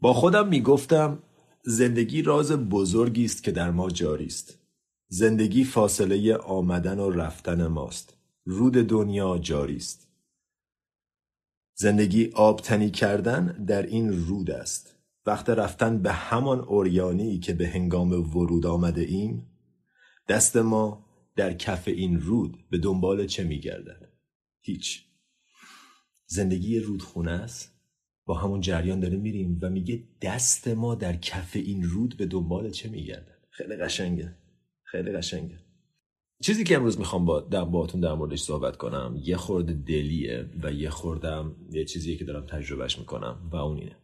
با خودم می‌گفتم زندگی راز بزرگی است که در ما جاری است. زندگی فاصله آمدن و رفتن ماست. رود دنیا جاری است. زندگی آبتنی کردن در این رود است. وقت رفتن به همان اوریانی که به هنگام ورود آمده ایم دست ما در کف این رود به دنبال چه میگردد؟ هیچ. زندگی رودخونه است. با همون جریان داره میریم و میگه دست ما در کف این رود به دنبال چه میگردد؟ خیلی قشنگه. خیلی قشنگه. چیزی که امروز می‌خوام با باهاتون در موردش صحبت کنم یه خورده دلیه و یه خوردم یه چیزیه که دارم تجربهش می‌کنم و اون اینه.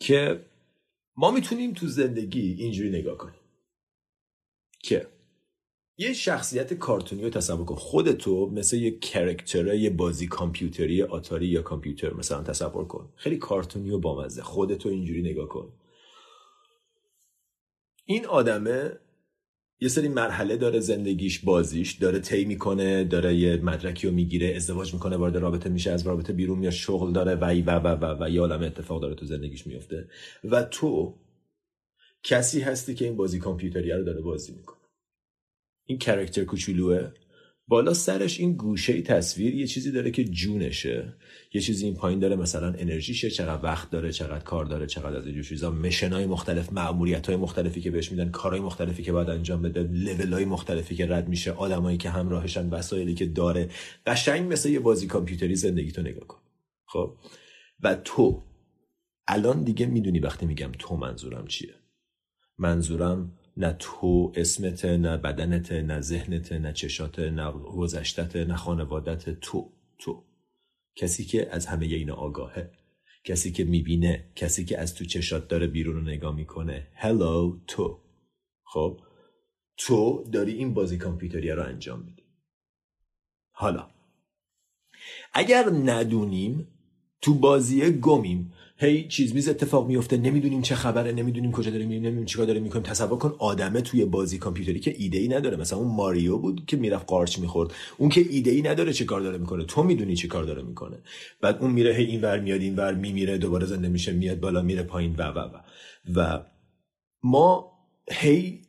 که ما می‌تونیم تو زندگی اینجوری نگاه کنیم. که یه شخصیت کارتونی رو تصور کن. خودتو مثل یه کرکتره یه بازی کامپیوتری آتاری یا کامپیوتر مثلا تصور کن. خیلی کارتونی و بامزه. خودتو اینجوری نگاه کن. این آدمه یه سری مرحله داره زندگیش بازیش داره طی می‌کنه داره یه مدرکی رو می‌گیره ازدواج می‌کنه وارد رابطه میشه از رابطه بیرون میاد شغل داره و و و و, و یه عالم اتفاق داره تو زندگیش میفته و تو کسی هستی که این بازی کامپیوتری رو داره بازی می‌کنه. این کرکتر کوچولوه. بالا سرش این گوشه تصویر یه چیزی داره که جونشه. یه چیزی این پایین داره مثلا انرژیشه چقدر وقت داره چقدر کار داره چقدر از اینجور چیزا. مشنای مختلف معمولیت های مختلفی که بهش میدن کارهای مختلفی که باید انجام بده لول های مختلفی که رد میشه آدمایی که همراهشن وسایلی که داره. قشنگ مثل یه بازی کامپیوتری زندگی تو نگاه کن. خب؟ و تو الان دیگه می‌دونی وقتی میگم تو منظورم چیه. منظورم نه تو اسمت نه بدنت نه ذهنت نه چشات نه گذشتت نه خانوادت تو تو. کسی که از همه اینا آگاهه کسی که می‌بینه کسی که از تو چشات داره بیرون رو نگاه می‌کنه. هلو تو. خب تو داری این بازی کامپیوتری رو انجام میدی. حالا اگر ندونیم تو بازی گمیم هی چیز میز اتفاق میفته نمی‌دونیم چه خبره نمی‌دونیم کجا داریم میریم نمی‌دونیم چیکار داریم می‌کنیم. تصور کن آدمه توی بازی کامپیوتری که ایده ای نداره. مثلا اون ماریو بود که می‌رفت قارچ می‌خورد. اون که ایده ای نداره چه کار داره می‌کنه؟ تو می‌دونی چه کار داره می‌کنه. بعد اون میره هی اینور میاد اینور میمیره دوباره زنده میشه میاد بالا میره پایین و و و. و ما هی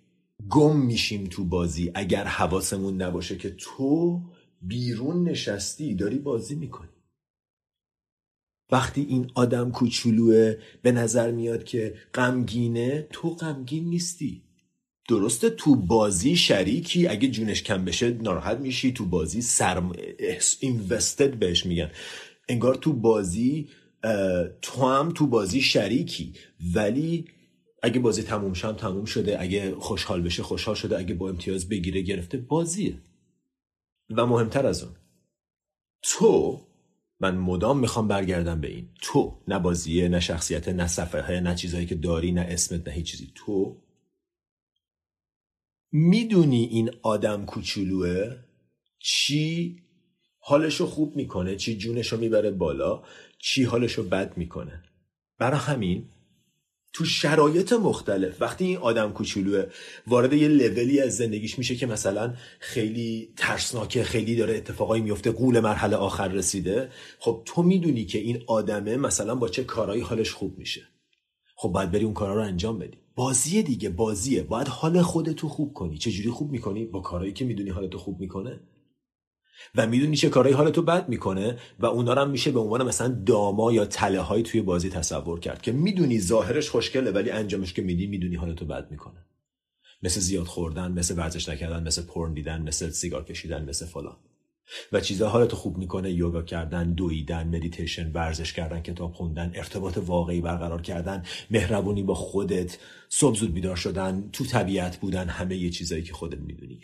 گم میشیم تو بازی اگر حواسمون نباشه که تو بیرون نشستی داری بازی می‌کنی. وقتی این آدم کوچولوه به نظر میاد که غمگینه تو غمگین نیستی. درسته تو بازی شریکی اگه جونش کم بشه ناراحت میشی تو بازی سرم اینوستد بهش میگن. انگار تو بازی تو هم تو بازی شریکی. ولی اگه بازی تموم شم تموم شده. اگه خوشحال بشه خوشحال شده. اگه با امتیاز بگیره گرفته بازیه. و مهمتر از اون تو من مدام می‌خوام برگردم به این. تو نه بازیه نه شخصیت نه صفحه نه چیزهایی که داری نه اسمت نه هیچ چیزی. تو می‌دونی این آدم کوچولوه؟ چی حالشو خوب می‌کنه؟ چی جونشو می‌بره بالا؟ چی حالشو بد می‌کنه؟ برای همین تو شرایط مختلف. وقتی این آدم کوچولو وارد یه لولی از زندگیش میشه که مثلا خیلی ترسناکه خیلی داره اتفاقایی میفته قول مرحله آخر رسیده. خب تو می‌دونی که این آدمه مثلا با چه کارهایی حالش خوب میشه. خب باید بری اون کارا رو انجام بدی. بازیه دیگه بازیه. باید حال خودتو خوب کنی. چجوری خوب می‌کنی؟ با کارهایی که می‌دونی حالتو خوب می‌کنه. و می‌دونی چه کارهای حالتو بد می‌کنه و اونا هم میشه به عنوان مثلا داما یا تله های توی بازی تصور کرد که می‌دونی ظاهرش خوشگله ولی انجامش که میدی می‌دونی حالتو بد می‌کنه. مثل زیاد خوردن مثل ورزش نکردن مثل پرن دیدن مثل سیگار کشیدن مثل فلان. و چیزا حالتو خوب می‌کنه یوگا کردن دویدن مدیتیشن ورزش کردن کتاب خوندن ارتباط واقعی برقرار کردن مهربونی با خودت صبح زود بیدار شدن تو طبیعت بودن همه یه چیزایی که خودت می‌دونی.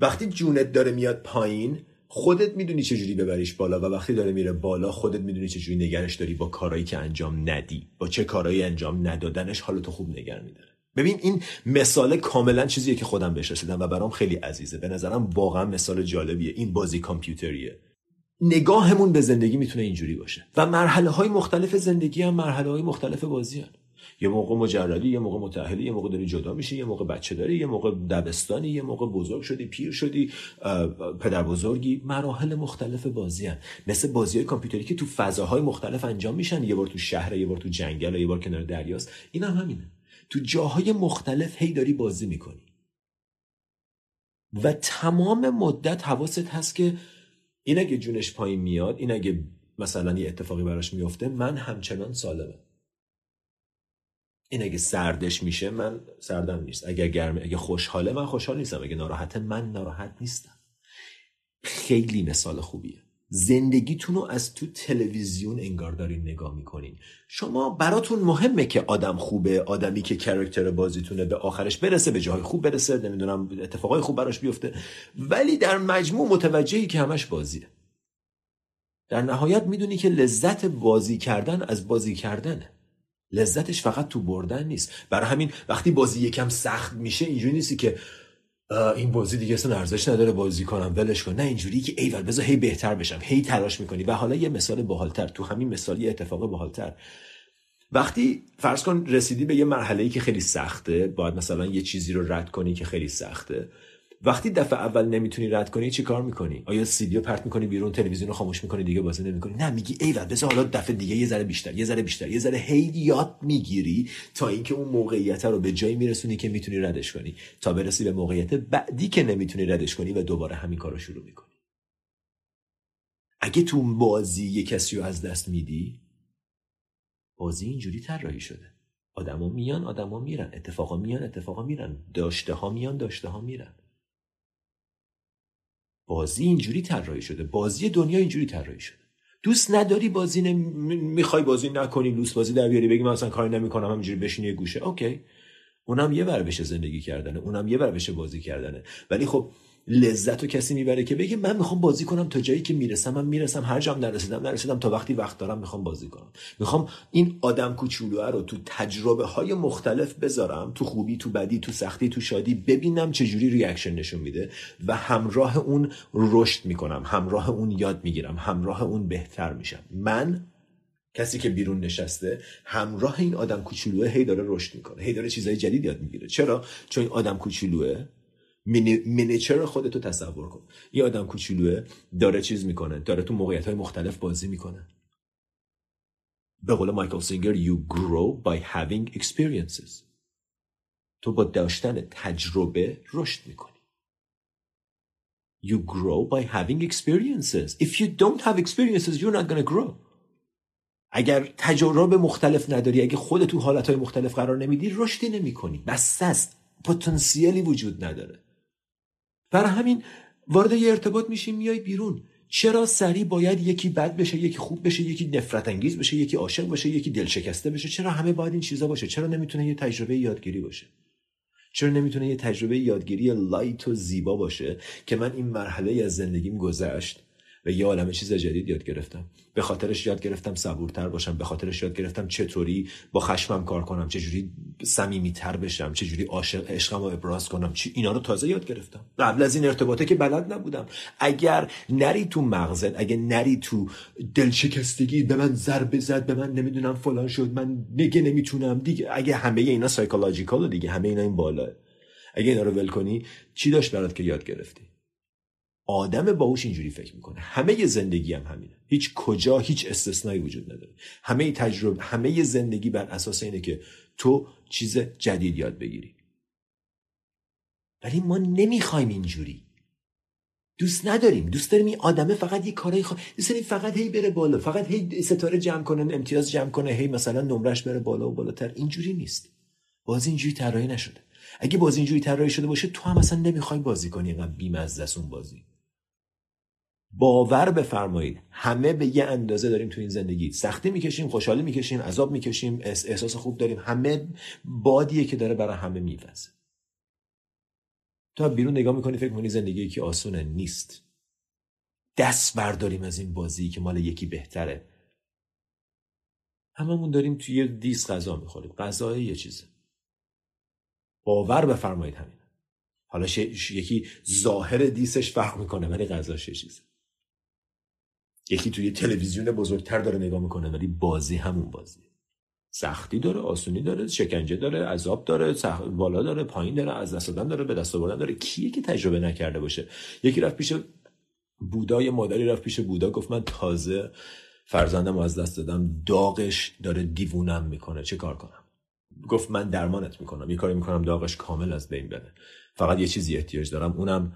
وقتی جونت داره میاد پایین خودت می‌دونی چجوری ببریش بالا و وقتی داره میره بالا خودت می‌دونی چجوری نگرش داری با کارهایی که انجام ندی با چه کارهایی انجام ندادنش حالتو خوب نگر میداره. ببین این مثال کاملا چیزیه که خودم بهش رسیدم و برام خیلی عزیزه. به نظرم واقعا مثال جالبیه. این بازی کامپیوتریه. نگاهمون به زندگی می‌تونه اینجوری باشه و مرحله های مختلف زندگی هم مرحله های مختلف بازی یه موقع مجردی یه موقع متأهلی یه موقع داری جدا میشی یه موقع بچه داری یه موقع دبستانی یه موقع بزرگ شدی پیر شدی پدر بزرگی. مراحل مختلف بازی هم. مثل بازی های کامپیوتری که تو فضاهای مختلف انجام میشن. یه بار تو شهر یه بار تو جنگل یه بار کنار دریاست. این هم همینه. تو جاهای مختلف هی داری بازی می‌کنی. و تمام مدت حواست هست که این اگه جونش پایین میاد این اگه مثلا یه اتفاقی براش میفته من همچنان سالمه این اگه سردش میشه من سردم نیست. اگه گرمه اگه خوشحاله من خوشحال نیستم. اگه ناراحته من ناراحت نیستم. خیلی مثال خوبیه. زندگیتون رو از تو تلویزیون انگار دارین نگاه می‌کنین. شما براتون مهمه که آدم خوبه آدمی که کرکتر بازیتونه به آخرش برسه به جای خوب برسه نمی‌دونم اتفاقای خوب براش بیفته. ولی در مجموع متوجهی که همش بازیه. در نهایت می‌دونی که لذت بازی کردن از بازی کردنه. لذتش فقط تو بردن نیست. برای همین وقتی بازی یکم سخت میشه اینجوری نیستی که این بازی دیگه اصلا ارزش نداره بازی کنم ولش کن. نه اینجوری که ایول بذار هی بهتر بشم هی تلاش می‌کنی. و حالا یه مثال باحالتر تو همین مثال یه اتفاق باحالتر. وقتی فرض کن رسیدی به یه مرحله ای که خیلی سخته باید مثلا یه چیزی رو رد کنی که خیلی سخته. وقتی دفعه اول نمی‌تونی رد کنی چی کار می‌کنی؟ آیا سیدیو پرت می‌کنی بیرون تلویزیون رو خاموش می‌کنی دیگه بازی نمی‌کنی؟ نه میگی ای بذار حالا دفعه دیگه یه ذره بیشتر یه ذره بیشتر یه ذره هی یاد می‌گیری تا اینکه اون موقعیت رو به جایی میرسونی که می‌تونی ردش کنی. تا برسی به موقعیت بعدی که نمی‌تونی ردش کنی و دوباره همین کار رو شروع می‌کنی. اگه تو بازی یه کسی رو از دست میدی بازی اینجوری طراحی شده. آدما میان آدما میرن. اتفاقا میان اتفاقا میرن. داشته ها میان داشته ها میرن. بازی اینجوری طراحی شده. بازی دنیا اینجوری طراحی شده. دوست نداری بازی نمی... می‌خوای بازی نکنی لوس بازی در بیاری بگی من اصلا کاری نمی‌کنم همینجوری بشینی یه گوشه. اوکی. اونم یه ور بشه زندگی کردنه. اونم یه ور بشه بازی کردنه. ولی خب لذت رو کسی می‌بره که بگه من می‌خوام بازی کنم تا جایی که می‌رسم من می‌رسم هر جام نرسیدم نرسیدم تا وقتی وقت دارم می‌خوام بازی کنم. می‌خوام این آدم کوچولوه رو تو تجربه های مختلف بذارم تو خوبی تو بدی تو سختی تو شادی ببینم چه جوری ریاکشن نشون میده و همراه اون رشد می‌کنم همراه اون یاد می‌گیرم همراه اون بهتر میشم. من کسی که بیرون نشسته همراه این آدم کوچولوه هی داره رشد می‌کنه هی داره چیزای جدید یاد می‌گیره. چرا؟ چون این آدم کوچولوه. مینیچر خودتو تصور کن. یه آدم کوچولوه داره چیز می‌کنه داره تو موقعیت های مختلف بازی می‌کنه. به قول مایکل سینگر you grow by having experiences. تو با داشتن تجربه رشد می‌کنی. You grow by having experiences. If you don't have experiences you're not gonna grow. اگر تجربه مختلف نداری اگه خودت تو حالتهای مختلف قرار نمیدی رشدی نمی کنی بس است. پتانسیلی وجود نداره. برای همین وارد یه ارتباط میشیم میای بیرون. چرا سریع باید یکی بد بشه یکی خوب بشه یکی نفرت انگیز بشه یکی عاشق بشه یکی دل شکسته بشه؟ چرا همه باید این چیزا باشه؟ چرا نمی‌تونه یه تجربه یادگیری باشه؟ چرا نمی‌تونه یه تجربه یادگیری لایت و زیبا باشه که من این مرحله از زندگیم گذشت؟ و یه عالم چیز جدید یاد گرفتم. به خاطرش یاد گرفتم صبورتر باشم به خاطرش یاد گرفتم چطوری با خشمم کار کنم چجوری صمیمیتر بشم چجوری عاشق عشقم رو ابراز کنم. چی اینا رو تازه یاد گرفتم. قبل از این ارتباطه که بلد نبودم. اگر نری تو مغزت اگه نری تو دلشکستگی به من ضربه زد به من نمی‌دونم فلان شد من دیگه نمی‌تونم. دیگه اگه همه اینا سایکولوژیکال دیگه همه اینا این بالا. اگه اینا رو ول کنی چی داشت برات که یاد گرفتی؟ آدم باهوش اینجوری فکر می‌کنه. همه زندگی هم همینه. هیچ کجا هیچ استثنایی وجود نداره. همه تجربه همه زندگی بر اساس اینه که تو چیز جدید یاد بگیری. ولی ما نمی‌خوایم اینجوری. دوست نداریم. دوست داریم این آدمه فقط یه کارایی خوا... دوست داریم فقط هی بره بالا. فقط هی ستاره جمع کنه امتیاز جمع کنه هی مثلا نمرش بره بالا و بالاتر. اینجوری نیست. بازی اینجوری طراحی نشده. اگه بازی اینجوری طراحی شده باشه تو هم اصلا نمی‌خوای بازی کنی اینقدر بیمزه اون بازی. باور بفرمایید. همه به یه اندازه داریم تو این زندگی. سختی می‌کشیم خوشحالی می‌کشیم عذاب می‌کشیم احساس خوب داریم. همه بادیه که داره برای همه میوزه. تو بیرون نگاه می‌کنی فکر کنی زندگی که آسونه. نیست. دست برداریم از این بازی که مال یکی بهتره. هممون داریم توی یه دیس غذا می‌خوریم. غذا یه چیزه. باور بفرمایید همین. حالا یکی ظاهر دیسش فرق می‌کنه ولی غذاش یه چیزه. یکی توی تلویزیون بزرگتر داره نگاه می‌کنه ولی بازی همون بازی سختی داره آسونی داره شکنجه داره عذاب داره سخ... بالا داره پایین داره از دست دادن داره به دست آوردن داره. کیه که تجربه نکرده باشه؟ یکی رفت پیش بودا یه مادری رفت پیش بودا گفت من تازه فرزندم از دست دادم داغش داره دیوونم می‌کنه چه کار کنم؟ گفت من درمانت می‌کنم یه کاری می‌کنم داغش کامل از بین بره. فقط یه چیزی احتیاج دارم اونم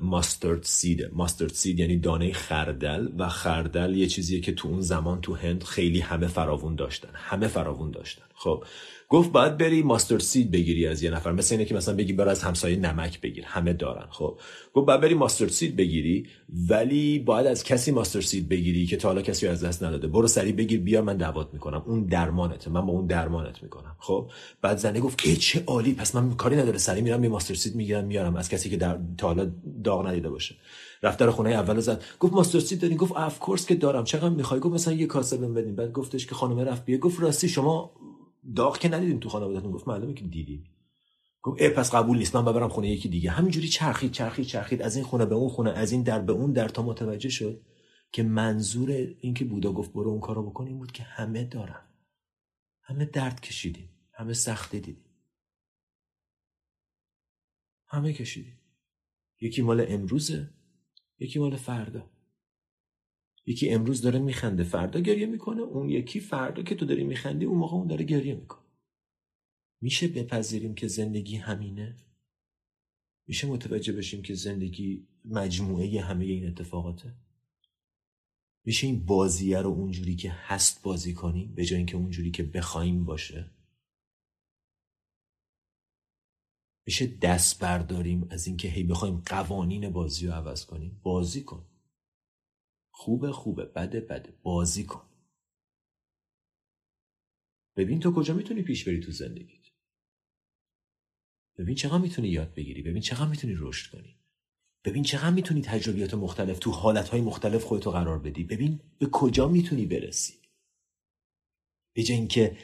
ماسترد سید. ماسترد سید یعنی دانه خردل و خردل یه چیزیه که تو اون زمان تو هند خیلی همه فراوون داشتن. همه فراوون داشتن. خب. گفت باید بری ماستر سید بگیری از یه نفر. مثل اینه که مثلا بگی برو از همسایه نمک بگیر. همه دارن. خب. گفت باید بری ماستر سید بگیری ولی باید از کسی ماستر سید بگیری که تا حالا کسی از دست نداده. برو سری بگیر بیار من دعوت می‌کنم. اون درمانته. من با اون درمانت می‌کنم. خب. بعد زنه گفت ای چه عالی پس من کاری نداره. سری میرم یه ماستر سید می‌گیرم میارم. از کسی که در تا حالا داغ ندیده باشه. رفت در خونه اول زد. گفت ماستر سید دارین گفت اف کورس که دارم. چقدر می‌خوای؟ گفت مثلا یه کاسه بدین. بعد گفتش که خانم رفت بیا گفت راستی شما داغ که ندیدیم تو خانوادهتون گفت معلومه که دیدیم گفت ای پس قبول نیست من ببرم خونه یکی دیگه. همینجوری چرخید چرخید چرخید. از این خونه به اون خونه از این در به اون در تا متوجه شد که منظور این که بودا گفت برو اون کارو بکن این بود که همه دارن. همه درد کشیدیم همه سختی دیدیم همه کشیدیم یکی مال امروزه یکی مال فردا. یکی امروز داره میخنده فردا گریه می‌کنه اون یکی فردا که تو داری میخندی اون موقع اون داره گریه می‌کنه. میشه بپذیریم که زندگی همینه؟ میشه متوجه بشیم که زندگی مجموعه همه این اتفاقاته؟ میشه این بازیه رو اونجوری که هست بازی کنیم به جای اینکه اونجوری که بخوایم باشه؟ میشه دست برداریم از اینکه هی بخوایم قوانین بازی رو عوض کنیم؟ بازی کن. خوبه خوبه بده بده بازی کن. ببین تو کجا می‌تونی پیش بری تو زندگیت؟ ببین چقدر می‌تونی یاد بگیری ببین چقدر می‌تونی رشد کنی. ببین چقدر می‌تونی تجربیات مختلف تو حالتهای مختلف خودتو قرار بدی. ببین به کجا می‌تونی برسی. به اینکه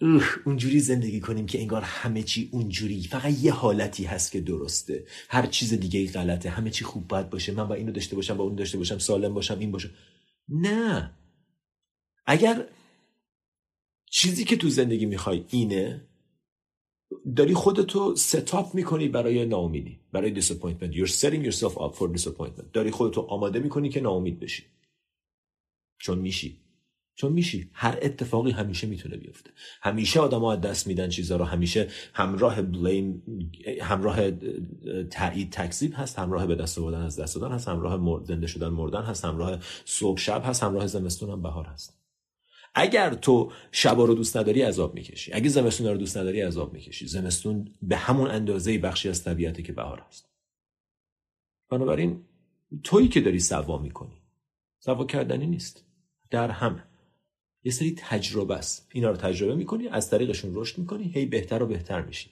اوه اونجوری زندگی کنیم که انگار همه چی اونجوری. فقط یه حالتی هست که درسته. هر چیز دیگه غلطه. همه چی خوب باید باشه. من با اینو داشته باشم با اون داشته باشم سالم باشم این باشم. نه. اگر چیزی که تو زندگی می‌خوای اینه داری خودتو ستاپ می‌کنی برای ناامیدی برای disappointment. You're setting yourself up for disappointment. داری خودتو آماده می‌کنی که ناامید بشی. چون میشی. چون میشی هر اتفاقی همیشه می‌تونه بیفته. همیشه آدم ها دست میدن چیزها رو. همیشه همراه بلیم همراه تایید تکذیب هست همراه به دست آوردن از دست دادن هست همراه زنده شدن مردن هست همراه صبح شب هست همراه زمستون هم بهار هست. اگر تو شبا رو دوست نداری عذاب می‌کشی. اگه زمستون رو دوست نداری عذاب می‌کشی. زمستون به همون اندازه بخشی از طبیعته که بهار هست. بنابراین تویی که داری سوا می‌کنی سوا کردنی نیست. در همه. یه سری تجربه است. اینا رو تجربه می‌کنی از طریقشون رشد می‌کنی هی بهتر و بهتر میشی.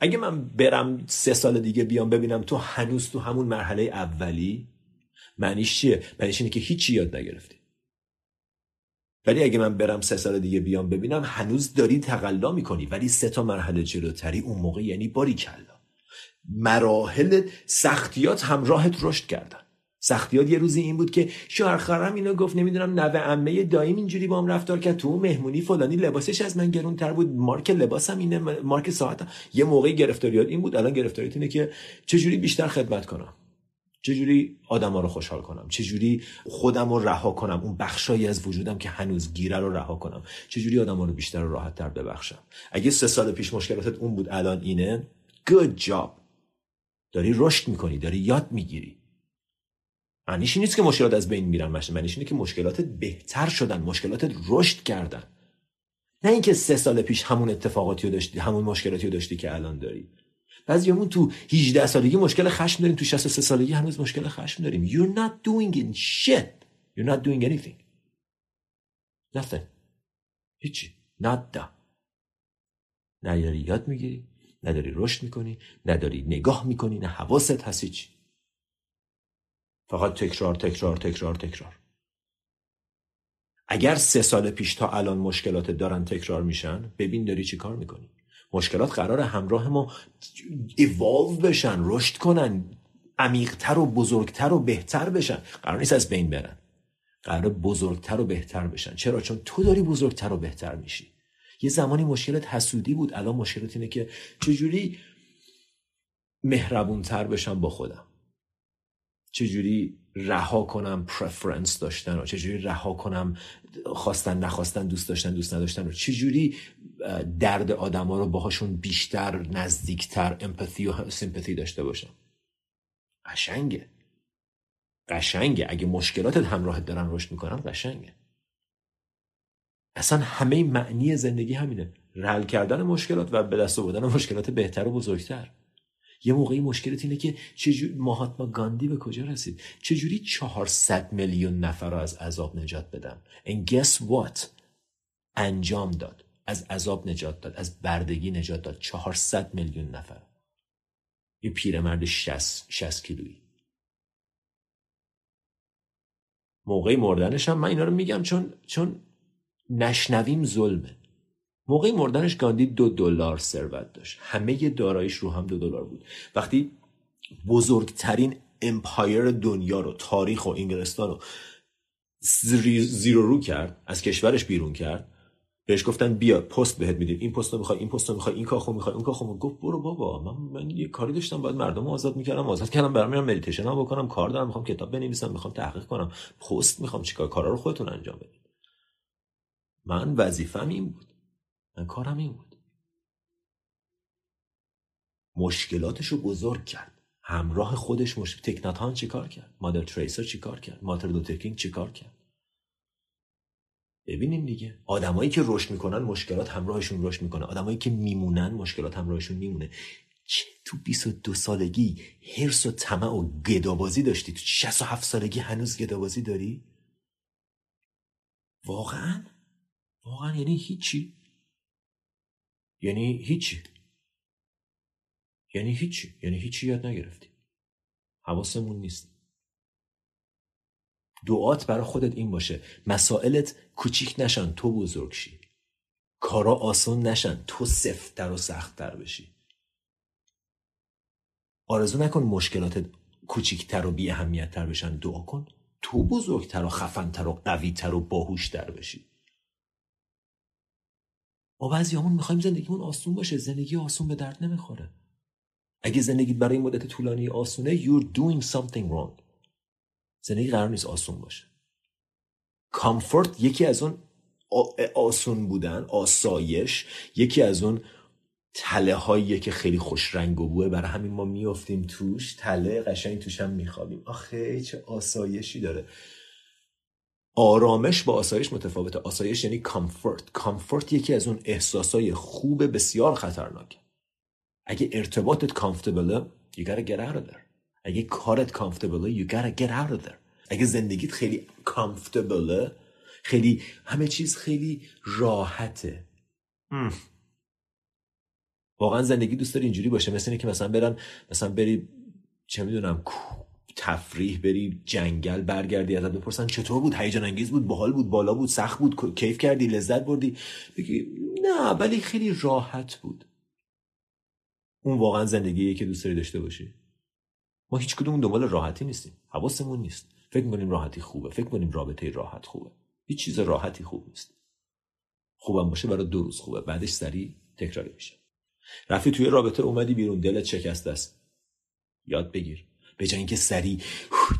اگه من برم سه سال دیگه بیام ببینم تو هنوز تو همون مرحله اولی معنیش چیه؟ معنیش اینه که هیچی یاد نگرفتی. ولی اگه من برم سه سال دیگه بیام ببینم هنوز داری تقلا می‌کنی. ولی سه تا مرحله جلوتری اون موقع یعنی باری کلا. مراحل سختیات همراهت رشد کردن. سختیات یه روزی این بود که شوهر اینو گفت نمی‌دونم نوه عمه دایم اینجوری با هم رفتار کرد. تو مهمونی فلانی لباسش از من گرونتر بود. مارک لباسم اینه مارک ساعتم. یه موقعی گرفتاریات این بود. الان گرفتاریت اینه که چجوری بیشتر خدمت کنم؟ چجوری آدما رو خوشحال کنم؟ چجوری خودم رو رها کنم؟ اون بخشایی از وجودم که هنوز گیره رو رها کنم. چجوری آدما رو بیشتر و راحت تر ببخشم؟ اگه سه سال پیش مشکلاتت اون بود الان اینه. Good job. داری رشد می‌کنی داری یاد می‌گیری. معنیش نیست که مشکلات از بین میرن معنیش اینه که مشکلاتت بهتر شدن مشکلاتت رشد کردن. نه اینکه سه سال پیش همون اتفاقاتی رو داشتی همون مشکلاتی رو داشتی که الان داری. بعضیامون تو 18 سالگی مشکل خشم داریم تو 63 سالگی هنوز مشکل خشم داریم. You're not doing in shit. You're not doing anything. Nothing. هیچی. نادا نداری یاد می‌گیری نداری رشد می‌کنی نداری نگاه می‌کنی نه حواست هست هیچی. فقط تکرار تکرار تکرار تکرار. اگر سه سال پیش تا الان مشکلات دارن تکرار میشن ببین داری چی کار می‌کنی؟ مشکلات قرار همراه ما ایوالو بشن رشد کنن عمیقتر و بزرگتر و بهتر بشن. قرار نیست از بین برن. قرار بزرگتر و بهتر بشن. چرا؟ چون تو داری بزرگتر و بهتر میشی. یه زمانی مشکلت حسودی بود الان مشکلت اینه که چجوری مهربونتر بشم با خودم. چجوری رها کنم پرفرنس داشتن و چجوری رها کنم خواستن نخواستن دوست داشتن دوست نداشتن و چجوری درد آدما رو باهاشون بیشتر نزدیکتر امپاتی و سیمپاتی داشته باشم؟ قشنگه. قشنگه. اگه مشکلاتت همراهت دارن رشد می‌کنن قشنگه. اصلا همه معنی زندگی همینه. رل کردن مشکلات و به دست آوردن مشکلات بهتر و بزرگتر. یه موقعی مشکلت اینه که چجوری ماهاتما گاندی به کجا رسید؟ چجوری 400 میلیون نفر رو از عذاب نجات بدم and guess what? انجام داد. از عذاب نجات داد. از بردگی نجات داد. 400 میلیون نفر. یه پیرمرد 60 60 کیلویی. موقعی مردنش هم من اینا رو میگم چون چون نشنویم ظلمه. موقعی مردنش گاندی دو دلار ثروت داشت. همه دارایش رو هم دو دلار بود. وقتی بزرگترین امپایر دنیا رو تاریخ و انگلستان رو زیرو رو کرد از کشورش بیرون کرد بهش گفتن بیا پست بهت میدیم. این پست رو می‌خوای این پست رو می‌خوای این کاخو می‌خوای اون کاخو گفت برو بابا من من یه کاری داشتم باید مردم آزاد می‌کردم آزاد کردم برام میرم مدیتیشن هم بکنم کار دارم می‌خوام کتاب بنویسم می‌خوام تحقیق کنم. پست می‌خوام چیکار کارا رو خودتون انجام بدید. من وظیفم این بود. من کارم این بود. مشکلاتش بزرگ کرد. همراه خودش مش... تیک نات هان چیکار کرد؟ مادر ترزا چیکار کرد؟ مارتین لوتر کینگ چیکار کرد؟ ببینیم دیگه. آدمایی که رشد می‌کنن مشکلات همراهشون رشد می‌کنه. آدمایی که میمونن مشکلات همراهشون میمونه. چه تو 22 سالگی هرس و طمع و گدابازی داشتی؟ تو 67 سالگی هنوز گدابازی داری؟ واقعا؟ واقعا یعنی هیچی؟ یعنی هیچی. یعنی هیچی. یعنی هیچی یاد نگرفتی. حواسمون نیست. دعات برای خودت این باشه. مسائلت کوچیک نشن تو بزرگ شی. کارا آسان نشن تو سفتتر و سختتر بشی. آرزو نکن مشکلاتت کوچیکتر و بی اهمیتتر بشن. دعا کن. تو بزرگتر و خفنتر و قویتر و باهوشتر بشی. ما بعضی همون می‌خوایم زندگیمون آسون باشه. زندگی آسون به درد نمی‌خوره. اگه زندگی برای مدت طولانی آسونه you're doing something wrong. زندگی قرار نیست آسون باشه. کامفورت یکی از اون آسون بودن آسایش یکی از اون تله هاییه که خیلی خوش رنگ و بوه. برای همین ما میافتیم توش. تله قشنگ توش هم میخوابیم. آخه چه آسایشی داره. آرامش با آسایش متفاوته. آسایش یعنی کامفورت کامفورت یکی از اون احساسای خوب بسیار خطرناک. اگه ارتباطت کامفتبله you gotta get out of there. اگه کارت کامفتبله you gotta get out of there. اگه زندگیت خیلی کامفتبله خیلی همه چیز خیلی راحته. واقعا زندگی دوست داری اینجوری باشه. مثل اینه که مثلا برن مثلا بری چه می‌دونم تفریح بری جنگل برگردی ازت بپرسن چطور بود؟ هیجان انگیز بود باحال بود بالا بود سخت بود کیف کردی لذت بردی. بگی نه ولی خیلی راحت بود. اون واقعا زندگیه که دوست داری داشته باشی. ما هیچ کدوم دنبال راحتی نیستیم. حواسمون نیست. فکر می‌کنیم راحتی خوبه. فکر می‌کنیم رابطه راحت خوبه. هیچ چیز راحتی خوب نیست. خوبم باشه برای دو روز خوبه. بعدش سریع تکراری میشه. رفتی توی رابطه اومدی بیرون. دلت شکسته است. یاد بگیر. به جای اینکه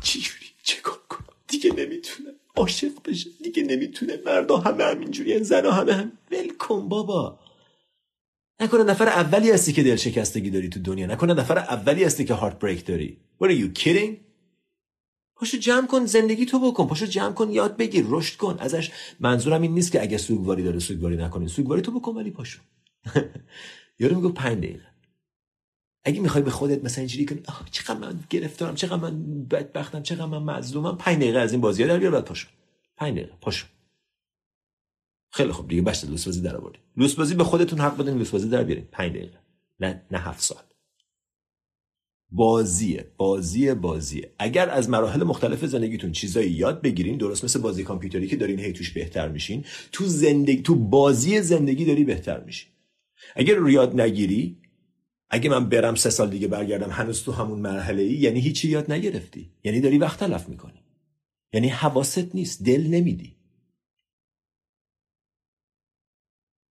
چجوری؟ چه کار کنم؟ دیگه نمی‌تونه عاشق بشه. دیگه نمی‌تونه مردا همه همینجوری زنا همه هم. ول بابا. نکنه نفر اولی هستی که دل شکستگی داری تو دنیا. نکنه نفر اولی هستی که هارت بریک داری. What are you kidding? پاشو جمع کن زندگی تو بکن. پاشو جمع کن یاد بگیر. رشد کن. ازش منظورم این نیست که اگه سوگواری داره سوگواری نکنی. سوگواری تو بکن ولی پاشو. یارو میگه 5 دقیقه. اگه می‌خوای به خودت مثلا اینجوری کنی آه چقدر من گرفتارم چقدر من بدبختم چقدر من مظلومم. 5 دقیقه از این بازی در بیار بعد پاشو 5 دقیقه پاشو خیلی خوب دیگه بشه لوس بازی در آوردی لوس بازی به خودتون حق بدین لوس بازی در بیارین. 5 دقیقه. نه نه 7 سال. بازیه بازیه بازیه. اگر از مراحل مختلف زندگیتون چیزایی یاد بگیرین درست مثل بازی کامپیوتری که دارین هی توش بهتر میشین تو زندگی تو بازی زندگی داری بهتر میشی اگر یاد نگیری اگه من برم سه سال دیگه برگردم هنوز تو همون مرحله ای یعنی هیچی یاد نگرفتی. یعنی داری وقت تلف می‌کنی. یعنی حواست نیست دل نمیدی.